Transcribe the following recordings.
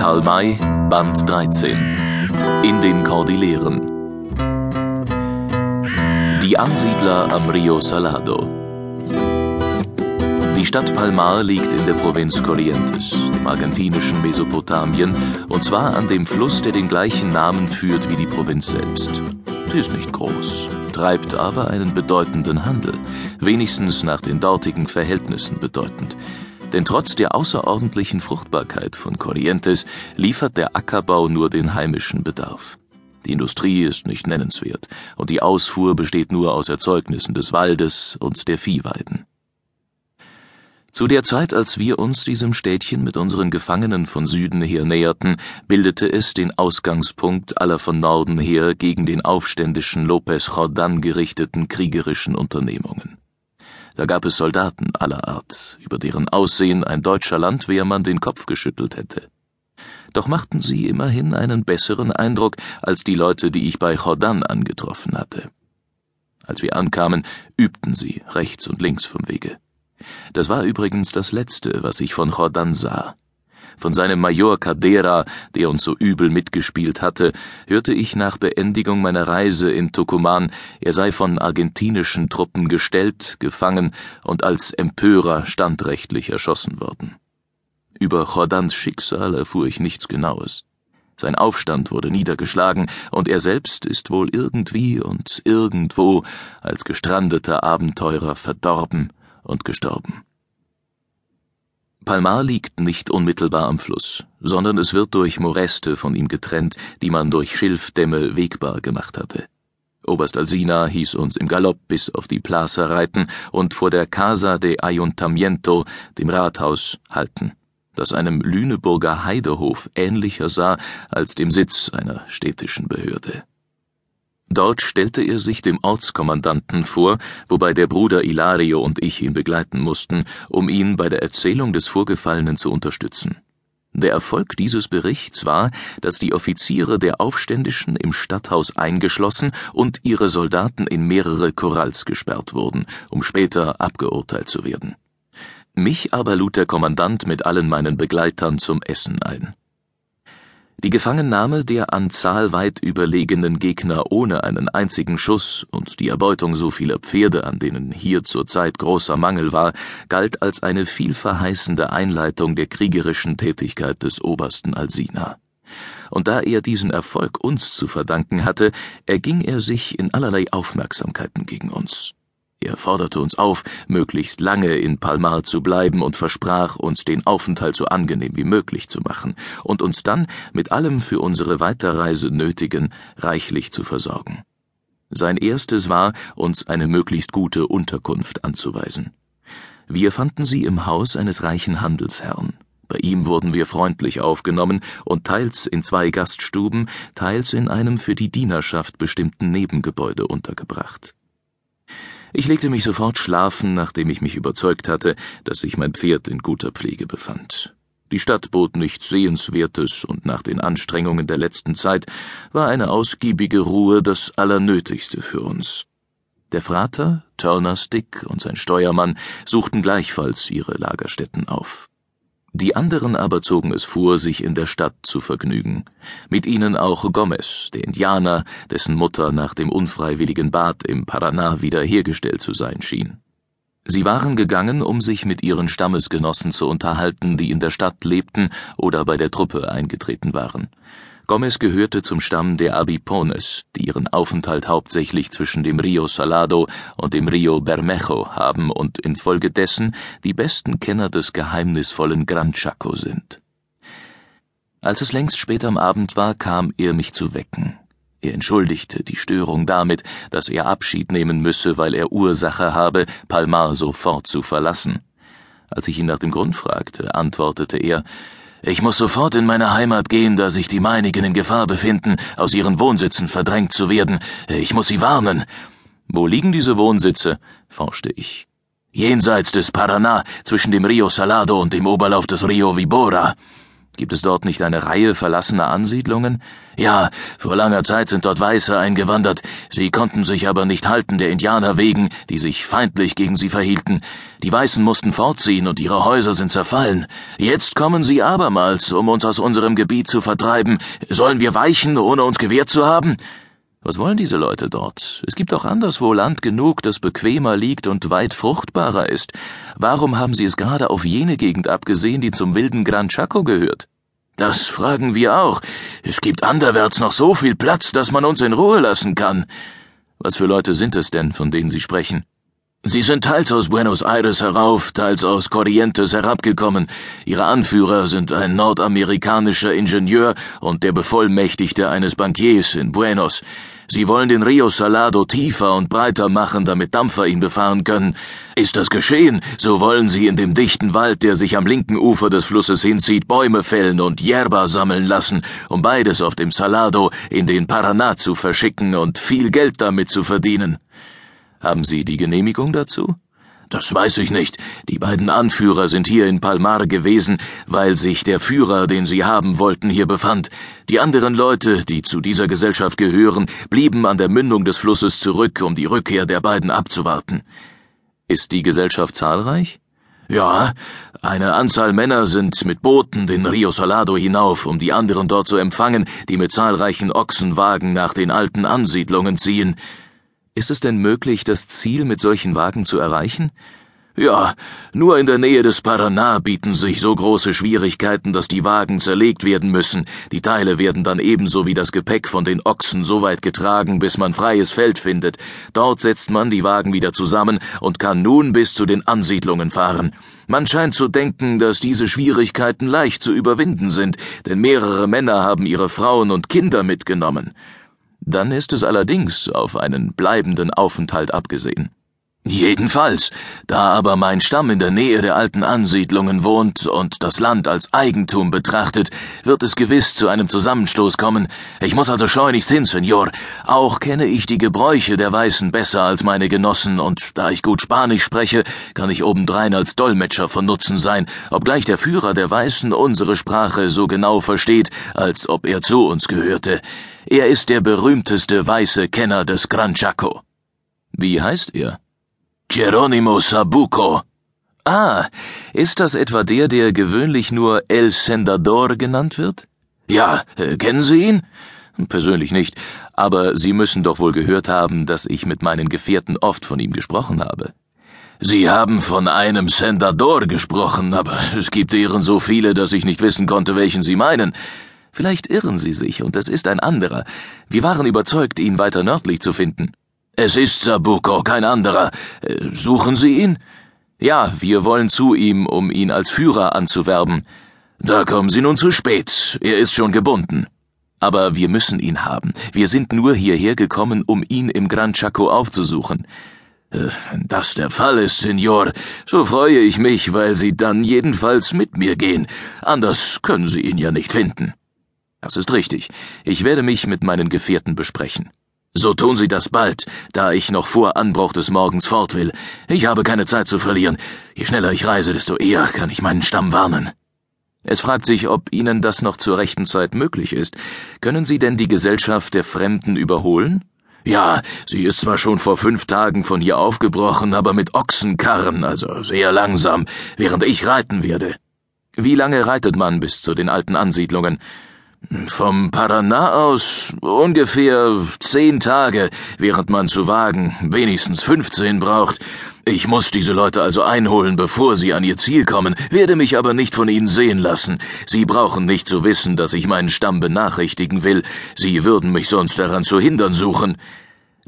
Karl May, Band 13 In den Kordilleren Die Ansiedler am Rio Salado Die Stadt Palmar liegt in der Provinz Corrientes, dem argentinischen Mesopotamien, und zwar an dem Fluss, der den gleichen Namen führt wie die Provinz selbst. Sie ist nicht groß, treibt aber einen bedeutenden Handel, wenigstens nach den dortigen Verhältnissen bedeutend. Denn trotz der außerordentlichen Fruchtbarkeit von Corrientes liefert der Ackerbau nur den heimischen Bedarf. Die Industrie ist nicht nennenswert, und die Ausfuhr besteht nur aus Erzeugnissen des Waldes und der Viehweiden. Zu der Zeit, als wir uns diesem Städtchen mit unseren Gefangenen von Süden her näherten, bildete es den Ausgangspunkt aller von Norden her gegen den aufständischen Lopez Jordan gerichteten kriegerischen Unternehmungen. Da gab es Soldaten aller Art, über deren Aussehen ein deutscher Landwehrmann den Kopf geschüttelt hätte. Doch machten sie immerhin einen besseren Eindruck als die Leute, die ich bei Jordan angetroffen hatte. Als wir ankamen, übten sie rechts und links vom Wege. Das war übrigens das Letzte, was ich von Jordan sah. Von seinem Major Cadera, der uns so übel mitgespielt hatte, hörte ich nach Beendigung meiner Reise in Tucumán, er sei von argentinischen Truppen gestellt, gefangen und als Empörer standrechtlich erschossen worden. Über Jordans Schicksal erfuhr ich nichts Genaues. Sein Aufstand wurde niedergeschlagen, und er selbst ist wohl irgendwie und irgendwo als gestrandeter Abenteurer verdorben und gestorben. Palmar liegt nicht unmittelbar am Fluss, sondern es wird durch Moräste von ihm getrennt, die man durch Schilfdämme wegbar gemacht hatte. Oberst Alsina hieß uns im Galopp bis auf die Plaza reiten und vor der Casa de Ayuntamiento, dem Rathaus, halten, das einem Lüneburger Heidehof ähnlicher sah als dem Sitz einer städtischen Behörde. Dort stellte er sich dem Ortskommandanten vor, wobei der Bruder Ilario und ich ihn begleiten mussten, um ihn bei der Erzählung des Vorgefallenen zu unterstützen. Der Erfolg dieses Berichts war, dass die Offiziere der Aufständischen im Stadthaus eingeschlossen und ihre Soldaten in mehrere Koralls gesperrt wurden, um später abgeurteilt zu werden. Mich aber lud der Kommandant mit allen meinen Begleitern zum Essen ein. Die Gefangennahme der an Zahl weit überlegenen Gegner ohne einen einzigen Schuss und die Erbeutung so vieler Pferde, an denen hier zur Zeit großer Mangel war, galt als eine vielverheißende Einleitung der kriegerischen Tätigkeit des Obersten Alsina. Und da er diesen Erfolg uns zu verdanken hatte, erging er sich in allerlei Aufmerksamkeiten gegen uns. Er forderte uns auf, möglichst lange in Palmar zu bleiben und versprach, uns den Aufenthalt so angenehm wie möglich zu machen und uns dann mit allem für unsere Weiterreise Nötigen reichlich zu versorgen. Sein erstes war, uns eine möglichst gute Unterkunft anzuweisen. Wir fanden sie im Haus eines reichen Handelsherrn. Bei ihm wurden wir freundlich aufgenommen und teils in zwei Gaststuben, teils in einem für die Dienerschaft bestimmten Nebengebäude untergebracht. Ich legte mich sofort schlafen, nachdem ich mich überzeugt hatte, dass sich mein Pferd in guter Pflege befand. Die Stadt bot nichts Sehenswertes, und nach den Anstrengungen der letzten Zeit war eine ausgiebige Ruhe das Allernötigste für uns. Der Frater, Turner Stick und sein Steuermann suchten gleichfalls ihre Lagerstätten auf. Die anderen aber zogen es vor, sich in der Stadt zu vergnügen. Mit ihnen auch Gomez, der Indianer, dessen Mutter nach dem unfreiwilligen Bad im Paraná wiederhergestellt zu sein schien. Sie waren gegangen, um sich mit ihren Stammesgenossen zu unterhalten, die in der Stadt lebten oder bei der Truppe eingetreten waren. Gomez gehörte zum Stamm der Abipones, die ihren Aufenthalt hauptsächlich zwischen dem Rio Salado und dem Rio Bermejo haben und infolgedessen die besten Kenner des geheimnisvollen Gran Chaco sind. Als es längst spät am Abend war, kam er mich zu wecken. Er entschuldigte die Störung damit, dass er Abschied nehmen müsse, weil er Ursache habe, Palmar sofort zu verlassen. Als ich ihn nach dem Grund fragte, antwortete er, ich muss sofort in meine Heimat gehen, da sich die meinigen in Gefahr befinden, aus ihren Wohnsitzen verdrängt zu werden. Ich muss sie warnen. Wo liegen diese Wohnsitze? forschte ich. Jenseits des Paraná, zwischen dem Rio Salado und dem Oberlauf des Rio Vibora. Gibt es dort nicht eine Reihe verlassener Ansiedlungen? Ja, vor langer Zeit sind dort Weiße eingewandert. Sie konnten sich aber nicht halten der Indianer wegen, die sich feindlich gegen sie verhielten. Die Weißen mussten fortziehen und ihre Häuser sind zerfallen. Jetzt kommen sie abermals, um uns aus unserem Gebiet zu vertreiben. Sollen wir weichen, ohne uns gewehrt zu haben? Was wollen diese Leute dort? Es gibt auch anderswo Land genug, das bequemer liegt und weit fruchtbarer ist. Warum haben sie es gerade auf jene Gegend abgesehen, die zum wilden Gran Chaco gehört? Das fragen wir auch. Es gibt anderwärts noch so viel Platz, dass man uns in Ruhe lassen kann. Was für Leute sind es denn, von denen Sie sprechen? Sie sind teils aus Buenos Aires herauf, teils aus Corrientes herabgekommen. Ihre Anführer sind ein nordamerikanischer Ingenieur und der Bevollmächtigte eines Bankiers in Buenos. Sie wollen den Rio Salado tiefer und breiter machen, damit Dampfer ihn befahren können. Ist das geschehen, so wollen sie in dem dichten Wald, der sich am linken Ufer des Flusses hinzieht, Bäume fällen und Yerba sammeln lassen, um beides auf dem Salado in den Paraná zu verschicken und viel Geld damit zu verdienen. Haben Sie die Genehmigung dazu? Das weiß ich nicht. Die beiden Anführer sind hier in Palmar gewesen, weil sich der Führer, den sie haben wollten, hier befand. Die anderen Leute, die zu dieser Gesellschaft gehören, blieben an der Mündung des Flusses zurück, um die Rückkehr der beiden abzuwarten. Ist die Gesellschaft zahlreich? Ja, eine Anzahl Männer sind mit Booten den Rio Salado hinauf, um die anderen dort zu empfangen, die mit zahlreichen Ochsenwagen nach den alten Ansiedlungen ziehen. Ist es denn möglich, das Ziel mit solchen Wagen zu erreichen? Ja, nur in der Nähe des Paraná bieten sich so große Schwierigkeiten, dass die Wagen zerlegt werden müssen. Die Teile werden dann ebenso wie das Gepäck von den Ochsen so weit getragen, bis man freies Feld findet. Dort setzt man die Wagen wieder zusammen und kann nun bis zu den Ansiedlungen fahren. Man scheint zu denken, dass diese Schwierigkeiten leicht zu überwinden sind, denn mehrere Männer haben ihre Frauen und Kinder mitgenommen. Dann ist es allerdings auf einen bleibenden Aufenthalt abgesehen. Jedenfalls, da aber mein Stamm in der Nähe der alten Ansiedlungen wohnt und das Land als Eigentum betrachtet, wird es gewiss zu einem Zusammenstoß kommen. Ich muss also schleunigst hin, Senor. Auch kenne ich die Gebräuche der Weißen besser als meine Genossen, und da ich gut Spanisch spreche, kann ich obendrein als Dolmetscher von Nutzen sein, obgleich der Führer der Weißen unsere Sprache so genau versteht, als ob er zu uns gehörte. Er ist der berühmteste weiße Kenner des Gran Chaco. Wie heißt er? Geronimo Sabuco. Ah, ist das etwa der, der gewöhnlich nur El Sendador genannt wird? Ja, äh, kennen Sie ihn? Persönlich nicht, aber Sie müssen doch wohl gehört haben, dass ich mit meinen Gefährten oft von ihm gesprochen habe. Sie haben von einem Sendador gesprochen, aber es gibt deren so viele, dass ich nicht wissen konnte, welchen Sie meinen. Vielleicht irren Sie sich, und es ist ein anderer. Wir waren überzeugt, ihn weiter nördlich zu finden. Es ist Sabuko, kein anderer. Äh, suchen Sie ihn? Ja, wir wollen zu ihm, um ihn als Führer anzuwerben. Da kommen Sie nun zu spät. Er ist schon gebunden. Aber wir müssen ihn haben. Wir sind nur hierher gekommen, um ihn im Gran Chaco aufzusuchen. Äh, wenn das der Fall ist, Signor, so freue ich mich, weil Sie dann jedenfalls mit mir gehen. Anders können Sie ihn ja nicht finden. Das ist richtig. Ich werde mich mit meinen Gefährten besprechen. So tun Sie das bald, da ich noch vor Anbruch des Morgens fort will. Ich habe keine Zeit zu verlieren. Je schneller ich reise, desto eher kann ich meinen Stamm warnen. Es fragt sich, ob Ihnen das noch zur rechten Zeit möglich ist. Können Sie denn die Gesellschaft der Fremden überholen? Ja, sie ist zwar schon vor fünf Tagen von hier aufgebrochen, aber mit Ochsenkarren, also sehr langsam, während ich reiten werde. Wie lange reitet man bis zu den alten Ansiedlungen? Vom Paraná aus ungefähr zehn Tage, während man zu Wagen wenigstens fünfzehn braucht. Ich muss diese Leute also einholen, bevor sie an ihr Ziel kommen, werde mich aber nicht von ihnen sehen lassen. Sie brauchen nicht zu wissen, dass ich meinen Stamm benachrichtigen will. Sie würden mich sonst daran zu hindern suchen.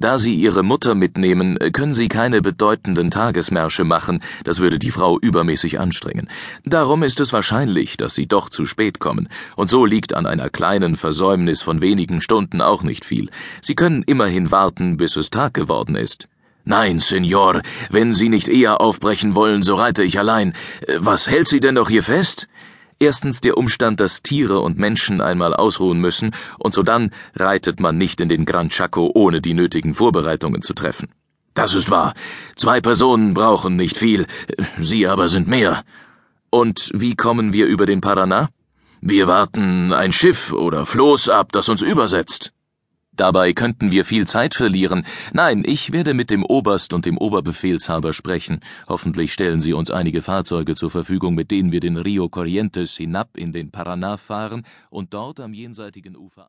Da Sie Ihre Mutter mitnehmen, können Sie keine bedeutenden Tagesmärsche machen, das würde die Frau übermäßig anstrengen. Darum ist es wahrscheinlich, dass Sie doch zu spät kommen, und so liegt an einer kleinen Versäumnis von wenigen Stunden auch nicht viel. Sie können immerhin warten, bis es Tag geworden ist. Nein, Senor, wenn Sie nicht eher aufbrechen wollen, so reite ich allein. Was hält Sie denn noch hier fest? Erstens der Umstand, dass Tiere und Menschen einmal ausruhen müssen, und sodann reitet man nicht in den Gran Chaco, ohne die nötigen Vorbereitungen zu treffen. Das ist wahr. Zwei Personen brauchen nicht viel, Sie aber sind mehr. Und wie kommen wir über den Paraná? Wir warten ein Schiff oder Floß ab, das uns übersetzt. Dabei könnten wir viel Zeit verlieren. Nein, ich werde mit dem Oberst und dem Oberbefehlshaber sprechen. Hoffentlich stellen sie uns einige Fahrzeuge zur Verfügung, mit denen wir den Rio Corrientes hinab in den Paraná fahren und dort am jenseitigen Ufer